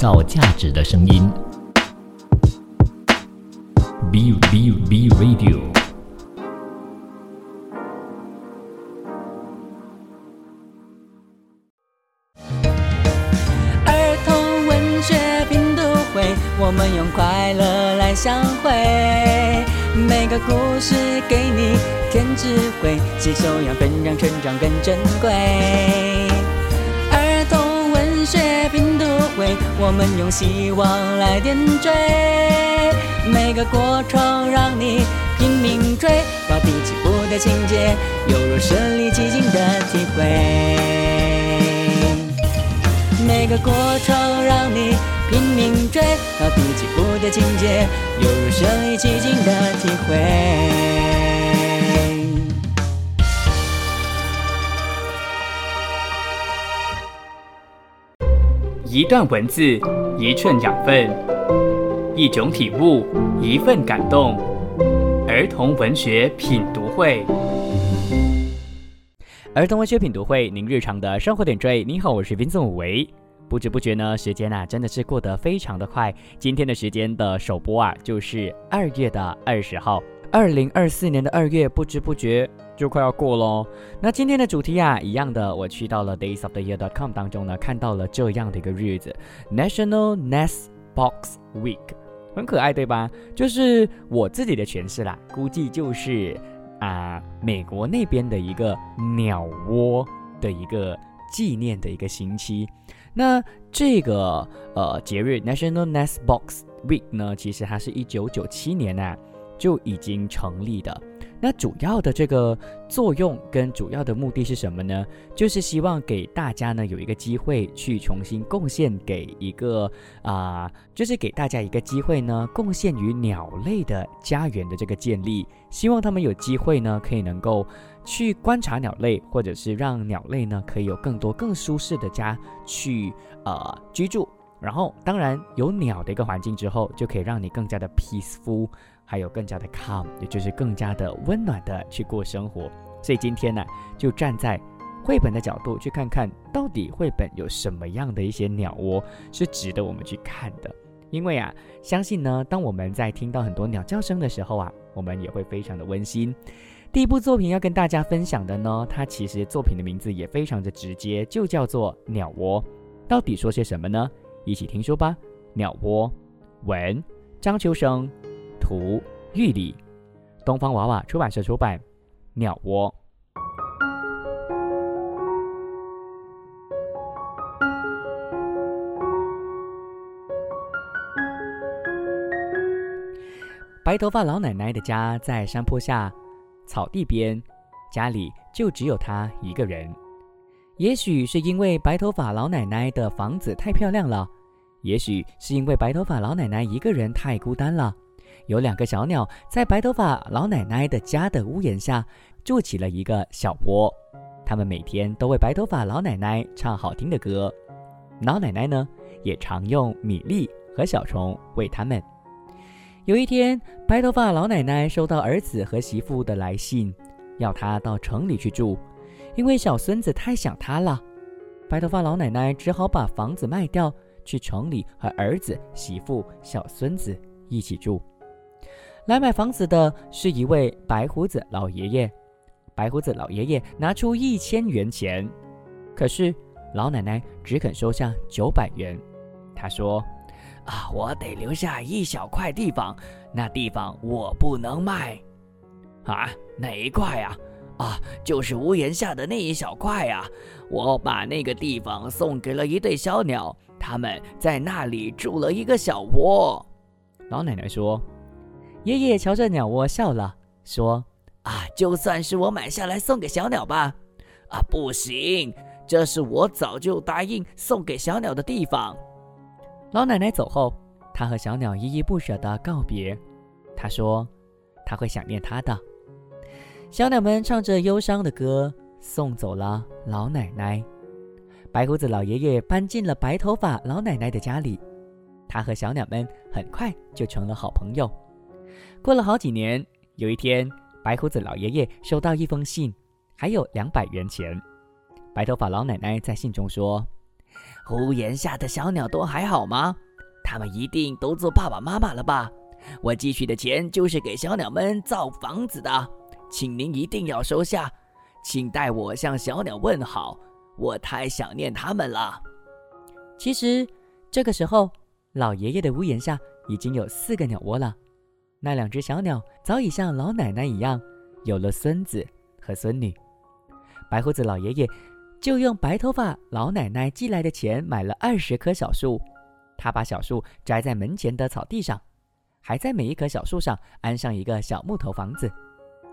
造价值的声音。B B B Radio。儿童文学拼读会，我们用快乐来相会。每个故事给你添智慧，吸收养分让成长更珍贵。会，我们用希望来点缀。每个过程让你拼命追，高低起伏的情节，犹如身临其境的体会。每个过程让你拼命追，高低起伏的情节，犹如身临其境的体会。一段文字，一寸养分，一种体悟，一份感动。儿童文学品读会，儿童文学品读会，您日常的生活点缀。您好，我是冰总维。不知不觉呢，时间啊真的是过得非常的快。今天的时间的首播啊，就是二月的二十号，二零二四年的二月，不知不觉就快要过喽。那今天的主题啊，一样的，我去到了 daysoftheyear.com 当中呢，看到了这样的一个日子，National Nest Box Week，很可爱对吧？就是我自己的诠释啦，估计就是啊，美国那边的一个鸟窝的一个纪念的一个星期。那这个呃节日 National Nest Box Week 呢，其实它是一九九七年啊就已经成立的。那主要的这个作用跟主要的目的是什么呢？就是希望给大家呢有一个机会去重新贡献给一个啊，就是给大家一个机会呢，贡献于鸟类的家园的这个建立，希望他们有机会呢可以能够去观察鸟类，或者是让鸟类呢可以有更多更舒适的家去呃居住。然后当然有鸟的一个环境之后，就可以让你更加的 peaceful。还有更加的 calm，也就是更加的温暖的去过生活。所以今天呢，就站在绘本的角度去看看到底绘本有什么样的一些鸟窝是值得我们去看的。因为啊，相信呢，当我们在听到很多鸟叫声的时候啊，我们也会非常的温馨。第一部作品要跟大家分享的呢，它其实作品的名字也非常的直接，就叫做《鸟窝》。到底说些什么呢？一起听说吧。鸟窝，文张秋生。图玉里，东方娃娃出版社出版，《鸟窝》。白头发老奶奶的家在山坡下，草地边，家里就只有她一个人。也许是因为白头发老奶奶的房子太漂亮了，也许是因为白头发老奶奶一个人太孤单了。有两个小鸟在白头发老奶奶的家的屋檐下筑起了一个小窝，它们每天都为白头发老奶奶唱好听的歌。老奶奶呢，也常用米粒和小虫喂它们。有一天，白头发老奶奶收到儿子和媳妇的来信，要她到城里去住，因为小孙子太想她了。白头发老奶奶只好把房子卖掉，去城里和儿子、媳妇、小孙子一起住。来买房子的是一位白胡子老爷爷。白胡子老爷爷拿出一千元钱，可是老奶奶只肯收下九百元。他说：“啊，我得留下一小块地方，那地方我不能卖。啊，哪一块呀？啊，就是屋檐下的那一小块呀。我把那个地方送给了一对小鸟，他们在那里筑了一个小窝。”老奶奶说。爷爷瞧着鸟窝笑了，说：“啊，就算是我买下来送给小鸟吧。啊，不行，这是我早就答应送给小鸟的地方。”老奶奶走后，他和小鸟依依不舍地告别。他说：“他会想念他的。”小鸟们唱着忧伤的歌，送走了老奶奶。白胡子老爷爷搬进了白头发老奶奶的家里，他和小鸟们很快就成了好朋友。过了好几年，有一天，白胡子老爷爷收到一封信，还有两百元钱。白头发老奶奶在信中说：“屋檐下的小鸟都还好吗？他们一定都做爸爸妈妈了吧？我积蓄的钱就是给小鸟们造房子的，请您一定要收下，请代我向小鸟问好，我太想念他们了。其实这个时候，老爷爷的屋檐下已经有四个鸟窝了，那两只小鸟早已像老奶奶一样，有了孙子和孙女。白胡子老爷爷就用白头发老奶奶寄来的钱买了二十棵小树，他把小树栽在门前的草地上。还在每一棵小树上安上一个小木头房子，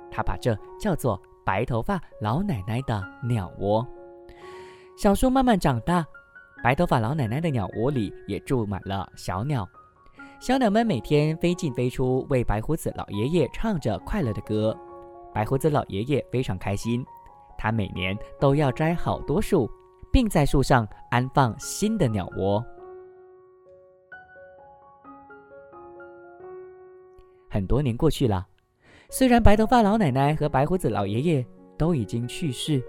他把这叫做白头发老奶奶的鸟窝。小树慢慢长大，白头发老奶奶的鸟窝里也住满了小鸟。小鸟们每天飞进飞出，为白胡子老爷爷唱着快乐的歌。白胡子老爷爷非常开心，他每年都要摘好多树，并在树上安放新的鸟窝。很多年过去了，虽然白头发老奶奶和白胡子老爷爷都已经去世，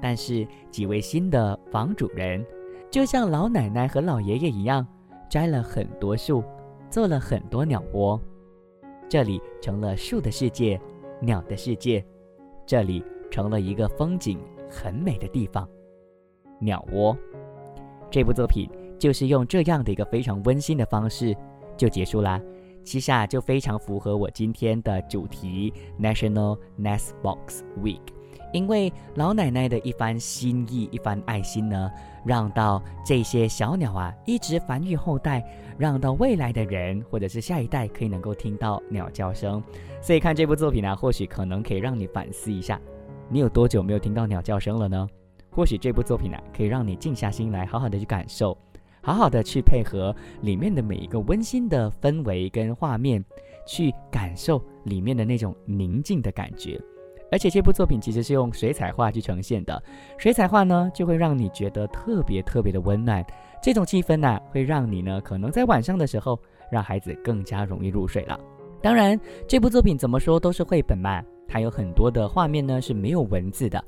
但是几位新的房主人，就像老奶奶和老爷爷一样，摘了很多树，做了很多鸟窝。这里成了树的世界，鸟的世界，这里成了一个风景很美的地方——鸟窝。这部作品就是用这样的一个非常温馨的方式就结束啦。其实啊就非常符合我今天的主题 National Nest Box Week，因为老奶奶的一番心意、一番爱心呢，让到这些小鸟啊一直繁育后代，让到未来的人或者是下一代可以能够听到鸟叫声。所以看这部作品呢，或许可能可以让你反思一下，你有多久没有听到鸟叫声了呢？或许这部作品呢，可以让你静下心来，好好的去感受。好好的去配合里面的每一个温馨的氛围跟画面，去感受里面的那种宁静的感觉。而且这部作品其实是用水彩画去呈现的，水彩画呢就会让你觉得特别特别的温暖。这种气氛呢，会让你呢可能在晚上的时候让孩子更加容易入睡了。当然，这部作品怎么说都是绘本嘛，它有很多的画面呢是没有文字的。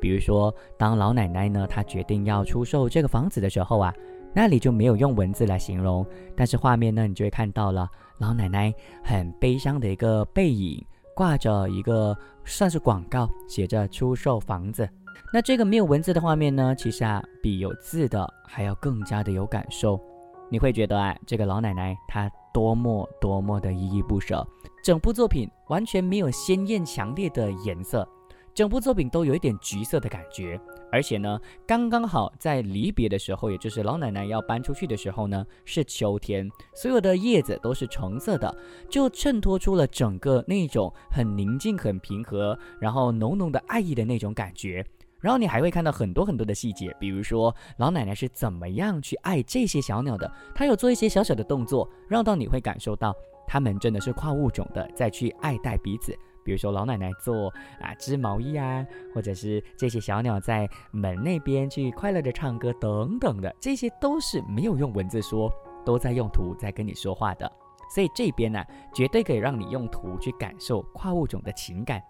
比如说，当老奶奶呢她决定要出售这个房子的时候啊。那里就没有用文字来形容，但是画面呢，你就会看到了老奶奶很悲伤的一个背影，挂着一个算是广告，写着出售房子。那这个没有文字的画面呢，其实啊，比有字的还要更加的有感受。你会觉得啊，这个老奶奶她多么多么的依依不舍。整部作品完全没有鲜艳强烈的颜色，整部作品都有一点橘色的感觉。而且呢，刚刚好在离别的时候，也就是老奶奶要搬出去的时候呢，是秋天，所有的叶子都是橙色的，就衬托出了整个那种很宁静、很平和，然后浓浓的爱意的那种感觉。然后你还会看到很多很多的细节，比如说老奶奶是怎么样去爱这些小鸟的，她有做一些小小的动作，让到你会感受到它们真的是跨物种的在去爱戴彼此。比如说老奶奶做啊织毛衣啊，或者是这些小鸟在门那边去快乐的唱歌等等的，这些都是没有用文字说，都在用图在跟你说话的。所以这边呢，绝对可以让你用图去感受跨物种的情感。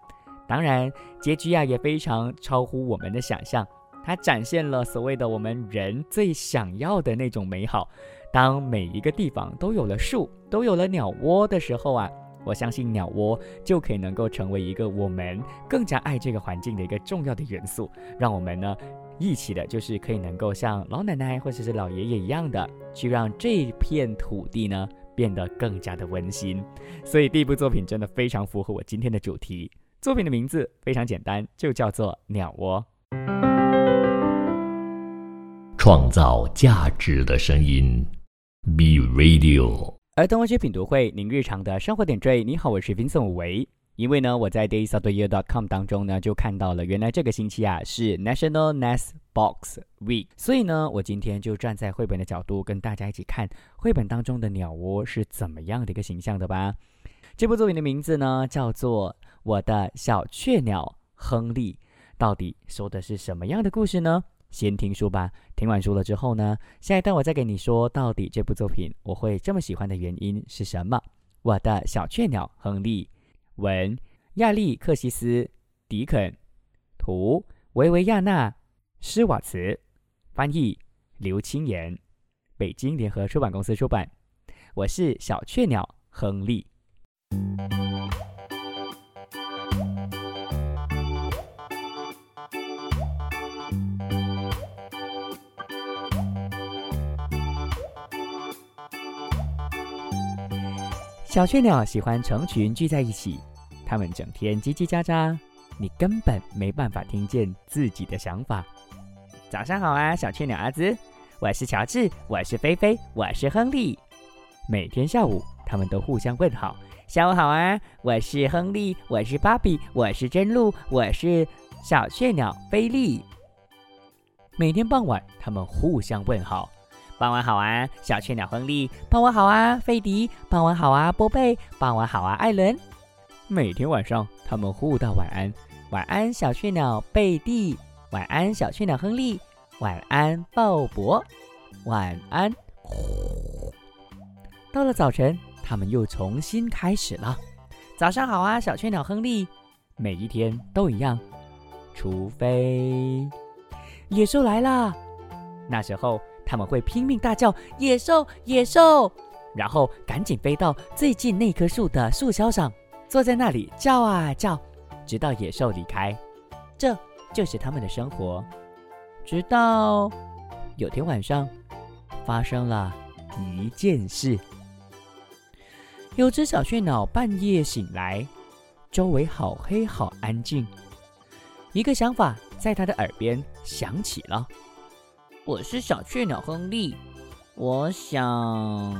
当然，结局啊也非常超乎我们的想象，它展现了所谓的我们人最想要的那种美好。当每一个地方都有了树，都有了鸟窝的时候啊。我相信鸟窝就可以能够成为一个我们更加爱这个环境的一个重要的元素，让我们呢一起的，就是可以能够像老奶奶或者是老爷爷一样的，去让这片土地呢变得更加的温馨。所以第一部作品真的非常符合我今天的主题。作品的名字非常简单，就叫做《鸟窝》。创造价值的声音，Be Radio。儿童文学品读会，您日常的生活点缀。你好，我是 Vincent 维。因为呢，我在 daysoftheyear.com 当中呢，就看到了原来这个星期啊是 National Nest Box Week，所以呢，我今天就站在绘本的角度，跟大家一起看绘本当中的鸟窝是怎么样的一个形象的吧。这部作品的名字呢，叫做《我的小雀鸟亨利》，到底说的是什么样的故事呢？先听书吧。听完书了之后呢，下一段我再给你说，到底这部作品我会这么喜欢的原因是什么？我的小雀鸟亨利，文亚历克西斯迪肯，图维维亚纳施瓦茨，翻译刘青言，北京联合出版公司出版。我是小雀鸟亨利。小雀鸟喜欢成群聚在一起，它们整天叽叽喳喳，你根本没办法听见自己的想法。早上好啊，小雀鸟阿兹，我是乔治，我是菲菲，我是亨利。每天下午，他们都互相问好：“下午好啊，我是亨利，我是芭比，我是真露，我是小雀鸟菲利。”每天傍晚，他们互相问好：“傍晚好啊，小雀鸟亨利；傍晚好啊，费迪；傍晚好啊，波贝；傍晚好啊，艾伦。”每天晚上，他们互道晚安：“晚安，小雀鸟贝蒂；晚安，小雀鸟亨利；晚安，鲍勃；晚安。”到了早晨，他们又重新开始了。早上好啊，小雀鸟亨利。每一天都一样，除非野兽来了。那时候他们会拼命大叫：“野兽，野兽！”然后赶紧飞到最近那棵树的树梢上，坐在那里叫啊叫，直到野兽离开。这就是他们的生活。直到有天晚上，发生了一件事。有只小雀鸟半夜醒来，周围好黑好安静。一个想法在他的耳边响起了：“我是小雀鸟亨利，我想……”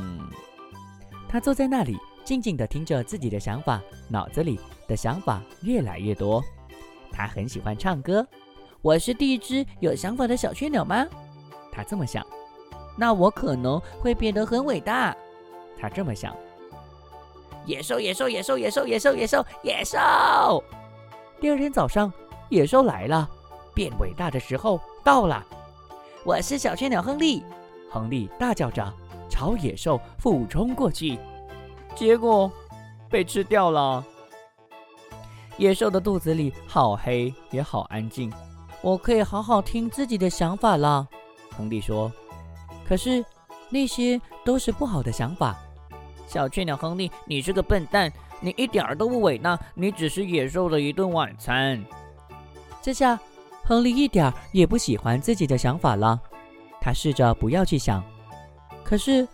他坐在那里，静静地听着自己的想法，脑子里的想法越来越多。他很喜欢唱歌。我是第一只有想法的小雀鸟吗？他这么想。那我可能会变得很伟大。他这么想。野兽，野兽，野兽，野兽，野兽，野兽，野兽！第二天早上，野兽来了，变伟大的时候到了。我是小雀鸟亨利，亨利大叫着朝野兽俯冲过去，结果被吃掉了。野兽的肚子里好黑，也好安静，我可以好好听自己的想法了。亨利说：“可是那些都是不好的想法。”小雀鸟亨利，你是个笨蛋，你一点儿都不伟大，你只是野兽的一顿晚餐。这下，亨利一点也不喜欢自己的想法了。他试着不要去想，可是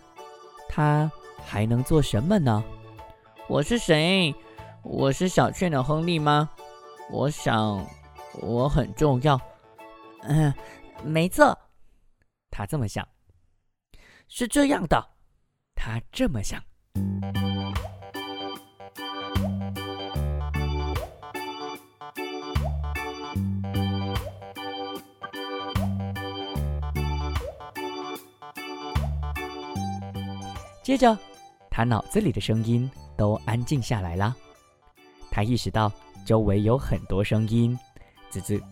他还能做什么呢？我是谁？我是小雀鸟亨利吗？我想，我很重要。嗯，没错，他这么想。是这样的，他这么想。接着，他脑子里的声音都安静下来了。他意识到周围有很多声音，吱吱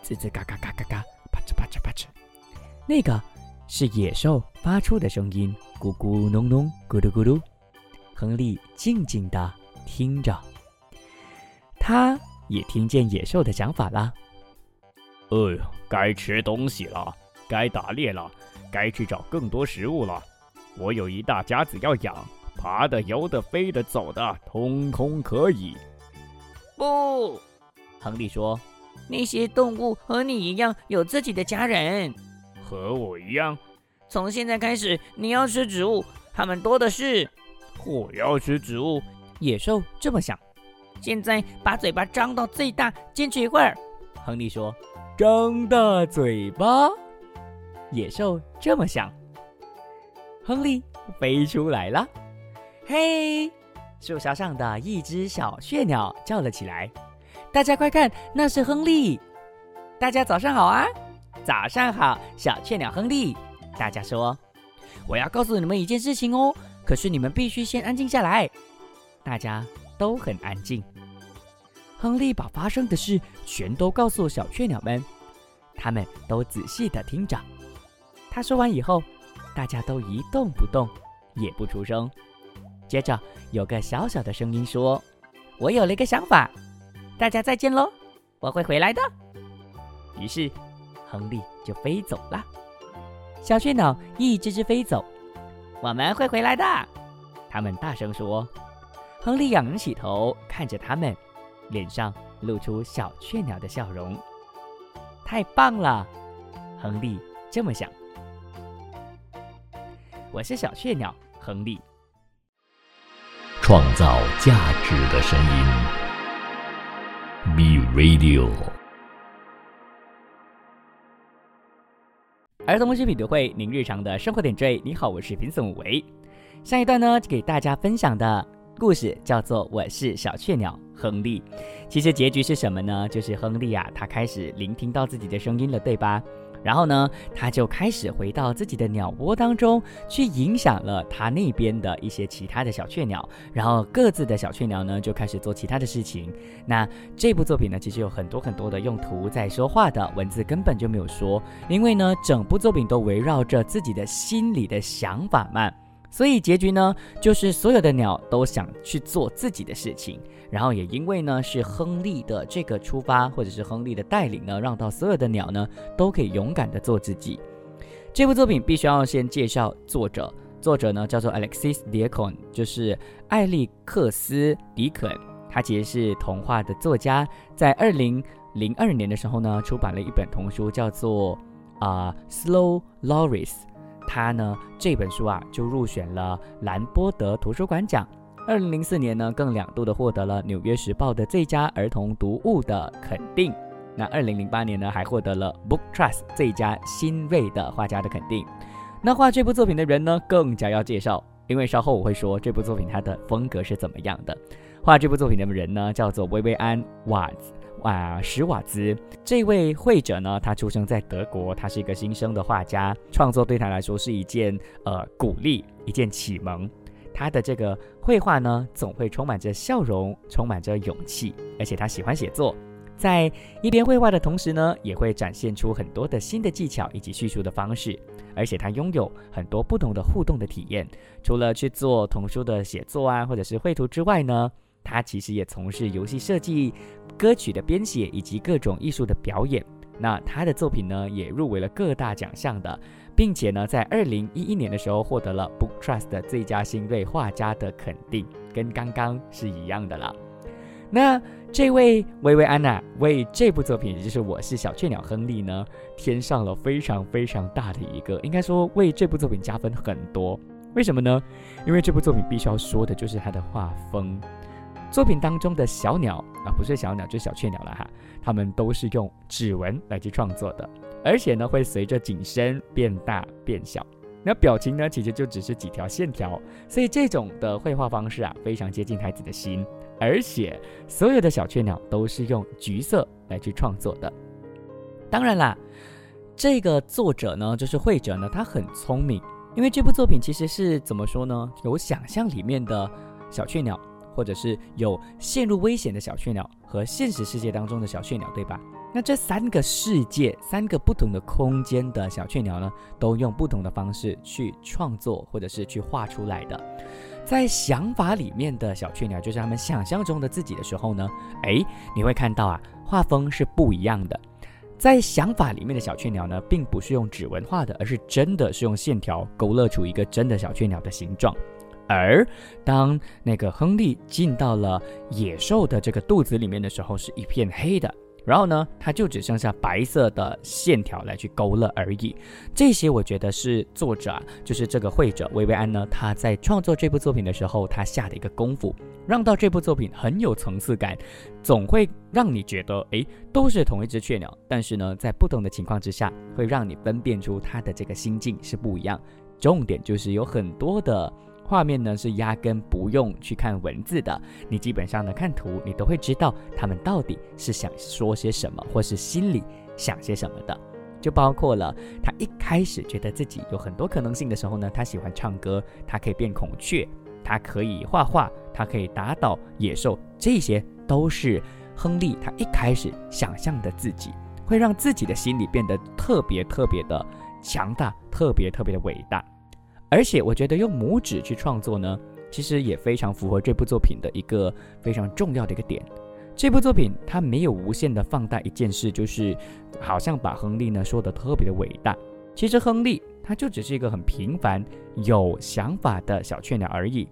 吱吱嘎嘎嘎嘎嘎，啪吱啪吱啪吱。那个是野兽发出的声音，咕咕哝哝，咕噜咕噜。亨利静静地听着，他也听见野兽的想法了。哎呀，该吃东西了，该打猎了，该去找更多食物了。我有一大家子要养，爬的、游的、飞的、走的，通通可以。不，亨利说：“那些动物和你一样有自己的家人，和我一样。从现在开始，你要吃植物，它们多的是。我要吃植物。”野兽这么想。现在把嘴巴张到最大，坚持一会儿。亨利说：“张大嘴巴。”野兽这么想。亨利飞出来了，嘿！树梢上的一只小雀鸟叫了起来：“大家快看，那是亨利！”大家早上好啊！早上好，小雀鸟亨利。大家说：“我要告诉你们一件事情哦，可是你们必须先安静下来。”大家都很安静。亨利把发生的事全都告诉小雀鸟们，他们都仔细的听着。他说完以后。大家都一动不动，也不出声。接着，有个小小的声音说：“我有了一个想法，大家再见喽，我会回来的。”于是，亨利就飞走了。小雀鸟一只只飞走。我们会回来的，他们大声说。亨利仰起头看着他们，脸上露出小雀鸟的笑容。太棒了，亨利这么想。我是小雀鸟，亨利。创造价值的声音，B Radio。儿童文学品读会，您日常的生活点缀。你好，我是平森武维。上一段呢，给大家分享的故事叫做《我是小雀鸟亨利》。其实结局是什么呢？就是亨利啊，他开始聆听到自己的声音了，对吧？然后呢，他就开始回到自己的鸟窝当中，去影响了他那边的一些其他的小雀鸟。然后各自的小雀鸟呢，就开始做其他的事情。那这部作品呢，其实有很多很多的用途在说话的，文字根本就没有说，因为呢，整部作品都围绕着自己的心里的想法嘛。所以结局呢，就是所有的鸟都想去做自己的事情。然后也因为呢是亨利的这个出发，或者是亨利的带领呢，让到所有的鸟呢都可以勇敢的做自己。这部作品必须要先介绍作者，作者呢叫做 Alexis Deacon 就是艾利克斯·迪肯，他其实是童话的作家，在二零零二年的时候呢出版了一本童书，叫做啊 Slow Loris，他呢这本书啊就入选了兰波德图书馆奖。二零零四年呢，更两度的获得了《纽约时报》的最佳儿童读物的肯定。那二零零八年呢，还获得了 Book Trust 最佳新锐的画家的肯定。那画这部作品的人呢，更加要介绍，因为稍后我会说这部作品它的风格是怎么样的。画这部作品的人呢，叫做薇薇安瓦啊史瓦兹。这位绘者呢，他出生在德国，他是一个新生的画家，创作对他来说是一件呃鼓励，一件启蒙。他的这个绘画呢，总会充满着笑容，充满着勇气，而且他喜欢写作，在一边绘画的同时呢，也会展现出很多的新的技巧以及叙述的方式，而且他拥有很多不同的互动的体验。除了去做童书的写作啊，或者是绘图之外呢，他其实也从事游戏设计、歌曲的编写以及各种艺术的表演。那他的作品呢，也入围了各大奖项的。并且呢，在二零一一年的时候获得了 Book Trust 的最佳新锐画家的肯定，跟刚刚是一样的了。那这位薇薇安娜为这部作品，也就是《我是小雀鸟亨利》呢，添上了非常非常大的一个，应该说为这部作品加分很多。为什么呢？因为这部作品必须要说的就是它的画风。作品当中的小鸟啊，不是小鸟，就是小雀鸟了哈，它们都是用指纹来去创作的。而且呢，会随着景深变大变小。那表情呢，其实就只是几条线条。所以这种的绘画方式啊，非常接近孩子的心。而且所有的小雀鸟都是用橘色来去创作的。当然啦，这个作者呢，就是绘者呢，他很聪明。因为这部作品其实是怎么说呢？有想象里面的小雀鸟，或者是有陷入危险的小雀鸟，和现实世界当中的小雀鸟，对吧？那这三个世界，三个不同的空间的小雀鸟呢，都用不同的方式去创作，或者是去画出来的。在想法里面的小雀鸟，就是他们想象中的自己的时候呢，哎，你会看到啊，画风是不一样的。在想法里面的小雀鸟呢，并不是用指纹画的，而是真的是用线条勾勒出一个真的小雀鸟的形状。而当那个亨利进到了野兽的这个肚子里面的时候，是一片黑的。然后呢，它就只剩下白色的线条来去勾勒而已。这些我觉得是作者啊，就是这个绘者薇薇安呢，他在创作这部作品的时候，他下的一个功夫，让到这部作品很有层次感，总会让你觉得，诶，都是同一只雀鸟，但是呢，在不同的情况之下，会让你分辨出它的这个心境是不一样。重点就是有很多的。画面呢是压根不用去看文字的，你基本上呢看图，你都会知道他们到底是想说些什么，或是心里想些什么的。就包括了他一开始觉得自己有很多可能性的时候呢，他喜欢唱歌，他可以变孔雀，他可以画画，他可以打倒野兽，这些都是亨利他一开始想象的自己，会让自己的心里变得特别特别的强大，特别特别的伟大。而且我觉得用拇指去创作呢，其实也非常符合这部作品的一个非常重要的一个点。这部作品它没有无限的放大一件事，就是好像把亨利呢说的特别的伟大。其实亨利它就只是一个很平凡、有想法的小雀鸟而已。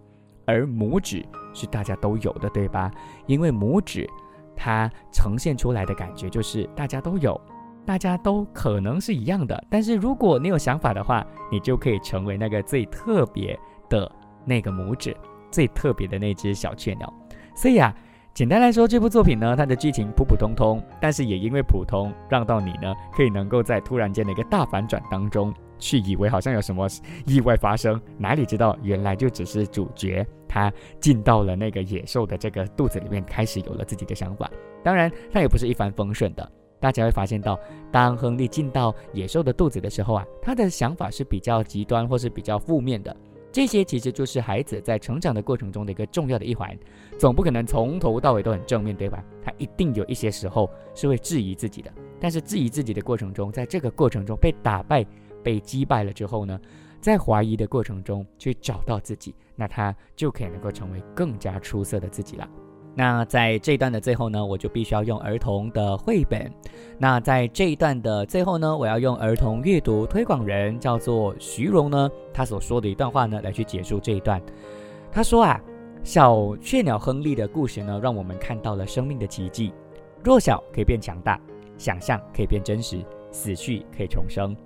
而拇指是大家都有的，对吧？因为拇指它呈现出来的感觉就是大家都有，大家都可能是一样的。但是如果你有想法的话，你就可以成为那个最特别的那个拇指，最特别的那只小雀鸟。所以啊。简单来说，这部作品呢，它的剧情普普通通，但是也因为普通，让到你呢可以能够在突然间的一个大反转当中，去以为好像有什么意外发生，哪里知道原来就只是主角他进到了那个野兽的这个肚子里面，开始有了自己的想法。当然，他也不是一帆风顺的。大家会发现到，当亨利进到野兽的肚子的时候啊，他的想法是比较极端或是比较负面的。这些其实就是孩子在成长的过程中的一个重要的一环，总不可能从头到尾都很正面对吧？他一定有一些时候是会质疑自己的，但是质疑自己的过程中，在这个过程中被打败、被击败了之后呢，在怀疑的过程中去找到自己，那他就可以能够成为更加出色的自己了。那在这一段的最后呢，我就必须要用儿童的绘本。那在这一段的最后呢，我要用儿童阅读推广人叫做徐荣呢，他所说的一段话呢，来去结束这一段。他说啊，小雀鸟亨利的故事呢，让我们看到了生命的奇迹：弱小可以变强大，想象可以变真实，死去可以重生。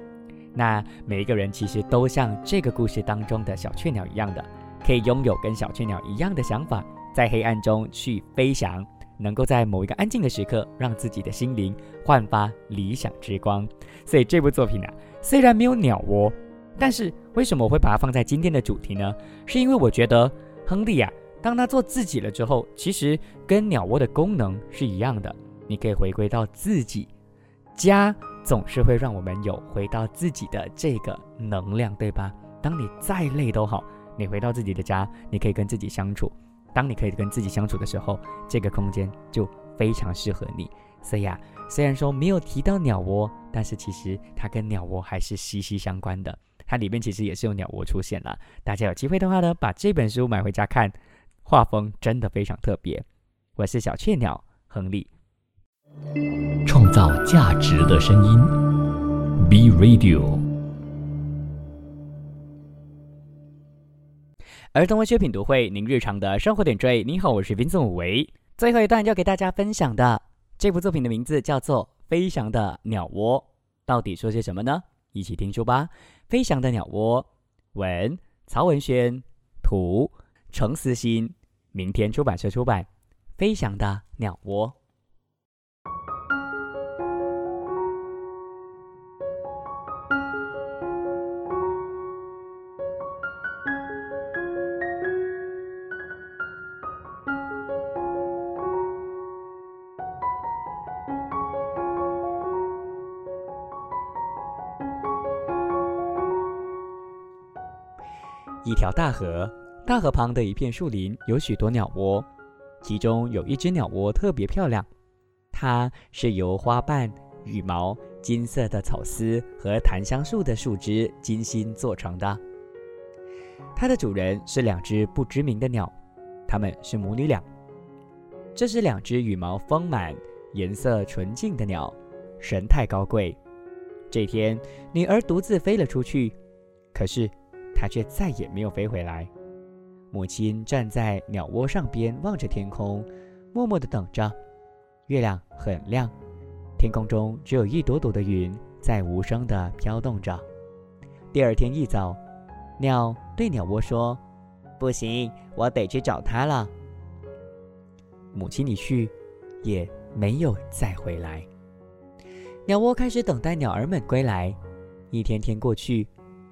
那每一个人其实都像这个故事当中的小雀鸟一样的，可以拥有跟小雀鸟一样的想法。在黑暗中去飞翔，能够在某一个安静的时刻，让自己的心灵焕发理想之光。所以这部作品呢，虽然没有鸟窝，但是为什么我会把它放在今天的主题呢？是因为我觉得亨利啊，当他做自己了之后，其实跟鸟窝的功能是一样的。你可以回归到自己家，总是会让我们有回到自己的这个能量，对吧？当你再累都好，你回到自己的家，你可以跟自己相处。当你可以跟自己相处的时候，这个空间就非常适合你。所以啊，虽然说没有提到鸟窝，但是其实它跟鸟窝还是息息相关的。它里面其实也是有鸟窝出现了。大家有机会的话呢，把这本书买回家看，画风真的非常特别。我是小雀鸟亨利，创造价值的声音，B Radio。儿童文学品读会，您日常的生活点缀。你好，我是冰宋维。最后一段要给大家分享的这部作品的名字叫做《飞翔的鸟窝》，到底说些什么呢？一起听书吧。《飞翔的鸟窝》，文曹文轩，图程思欣，明天出版社出版。《飞翔的鸟窝》。一条大河，大河旁的一片树林有许多鸟窝，其中有一只鸟窝特别漂亮，它是由花瓣、羽毛、金色的草丝和檀香树的树枝精心做成的。它的主人是两只不知名的鸟，它们是母女俩。这是两只羽毛丰满、颜色纯净的鸟，神态高贵。这天，女儿独自飞了出去，可是。它却再也没有飞回来。母亲站在鸟窝上边，望着天空，默默地等着。月亮很亮，天空中只有一朵朵的云在无声地飘动着。第二天一早，鸟对鸟窝说：“不行，我得去找它了。”母亲你去，也没有再回来。鸟窝开始等待鸟儿们归来。一天天过去，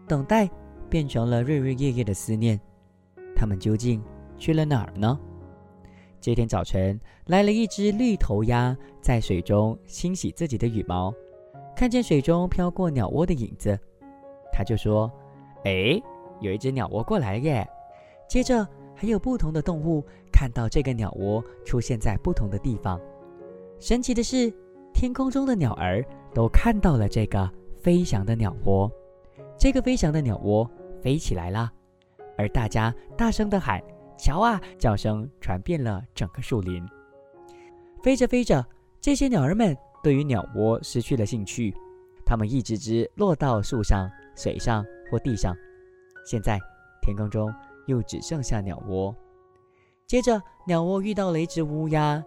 等待。变成了日日夜夜的思念，他们究竟去了哪儿呢？这天早晨，来了一只绿头鸭，在水中清洗自己的羽毛，看见水中飘过鸟窝的影子，他就说：“哎，有一只鸟窝过来耶！”接着，还有不同的动物看到这个鸟窝出现在不同的地方。神奇的是，天空中的鸟儿都看到了这个飞翔的鸟窝。这个飞翔的鸟窝飞起来了，而大家大声地喊：“瞧啊！”叫声传遍了整个树林。飞着飞着，这些鸟儿们对于鸟窝失去了兴趣，它们一只只落到树上，水上或地上。现在天空中又只剩下鸟窝。接着，鸟窝遇到了一只乌鸦，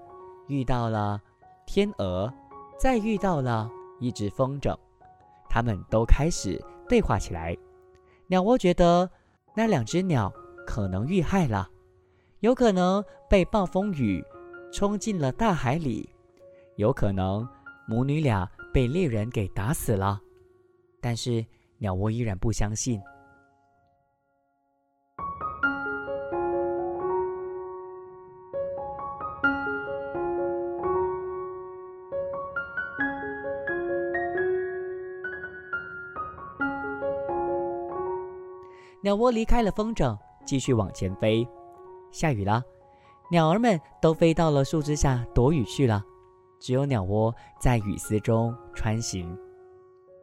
遇到了天鹅，再遇到了一只风筝。它们都开始对话起来。鸟窝觉得那两只鸟可能遇害了，有可能被暴风雨冲进了大海里，有可能母女俩被猎人给打死了。但是鸟窝依然不相信。鸟窝离开了风筝，继续往前飞。下雨了，鸟儿们都飞到了树枝下躲雨去了，只有鸟窝在雨丝中穿行。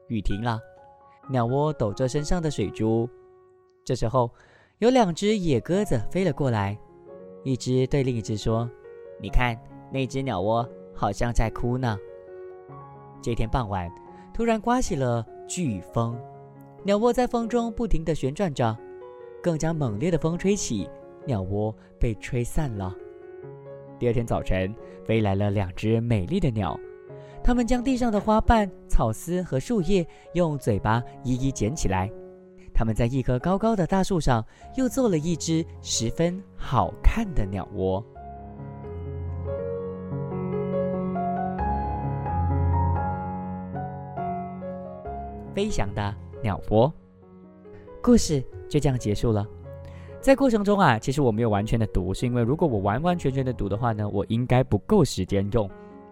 雨停了，鸟窝抖着身上的水珠。这时候，有两只野鸽子飞了过来，一只对另一只说：“你看，那只鸟窝好像在哭呢。”这天傍晚，突然刮起了飓风。鸟窝在风中不停地旋转着，更加猛烈的风吹起，鸟窝被吹散了。第二天早晨，飞来了两只美丽的鸟，它们将地上的花瓣、草丝和树叶用嘴巴一一捡起来。它们在一棵高高的大树上又做了一只十分好看的鸟窝。飞翔的。鸟窝故事就这样结束了。在过程中啊，其实我没有完全的读，是因为如果我完完全全的读的话呢，我应该不够时间用。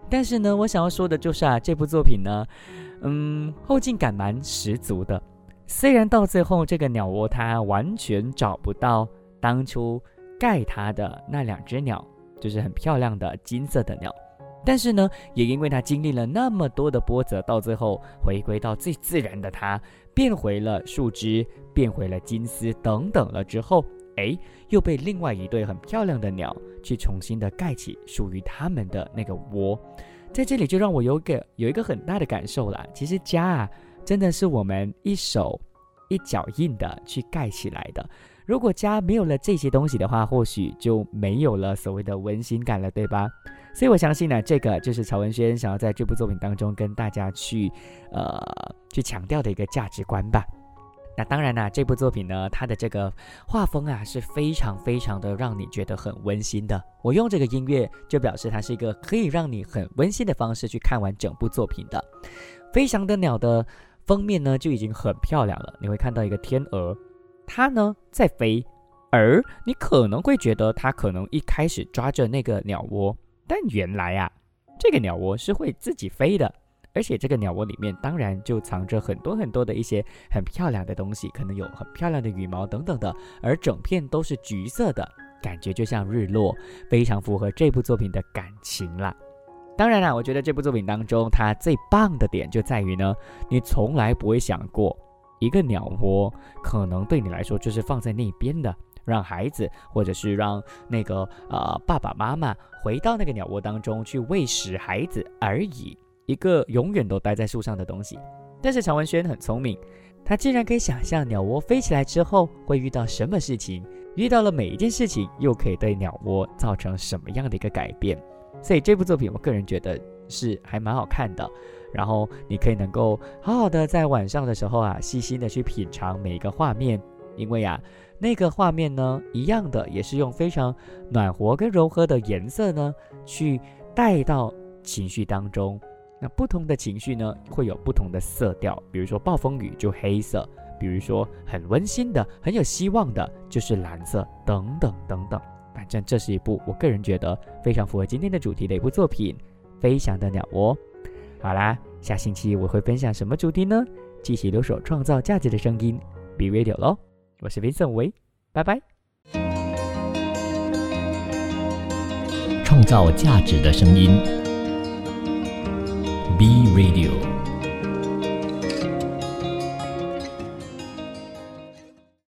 但是呢，我想要说的就是啊，这部作品呢，嗯，后劲感蛮十足的。虽然到最后这个鸟窝它完全找不到当初盖它的那两只鸟，就是很漂亮的金色的鸟。但是呢，也因为它经历了那么多的波折，到最后回归到最自然的它，变回了树枝，变回了金丝等等了之后，哎，又被另外一对很漂亮的鸟去重新的盖起属于他们的那个窝。在这里就让我有个有一个很大的感受啦。其实家啊，真的是我们一手一脚印的去盖起来的。如果家没有了这些东西的话，或许就没有了所谓的温馨感了，对吧？所以我相信呢，这个就是曹文轩想要在这部作品当中跟大家去，呃，去强调的一个价值观吧。那当然呢，这部作品呢，它的这个画风啊是非常非常的让你觉得很温馨的。我用这个音乐就表示它是一个可以让你很温馨的方式去看完整部作品的。飞翔的鸟的封面呢就已经很漂亮了，你会看到一个天鹅，它呢在飞，而你可能会觉得它可能一开始抓着那个鸟窝。但原来啊，这个鸟窝是会自己飞的，而且这个鸟窝里面当然就藏着很多很多的一些很漂亮的东西，可能有很漂亮的羽毛等等的，而整片都是橘色的，感觉就像日落，非常符合这部作品的感情啦。当然啦，我觉得这部作品当中它最棒的点就在于呢，你从来不会想过一个鸟窝可能对你来说就是放在那边的。让孩子，或者是让那个呃爸爸妈妈回到那个鸟窝当中去喂食孩子而已，一个永远都待在树上的东西。但是常文轩很聪明，他竟然可以想象鸟窝飞起来之后会遇到什么事情，遇到了每一件事情又可以对鸟窝造成什么样的一个改变。所以这部作品，我个人觉得是还蛮好看的。然后你可以能够好好的在晚上的时候啊，细心的去品尝每一个画面，因为啊。那个画面呢，一样的也是用非常暖和跟柔和的颜色呢，去带到情绪当中。那不同的情绪呢，会有不同的色调。比如说暴风雨就黑色，比如说很温馨的、很有希望的，就是蓝色等等等等。反正这是一部我个人觉得非常符合今天的主题的一部作品，《飞翔的鸟窝》。好啦，下星期我会分享什么主题呢？继续留守创造价值的声音，Be Radio 喽。我是 Vincent 维，拜拜。创造价值的声音，B Radio。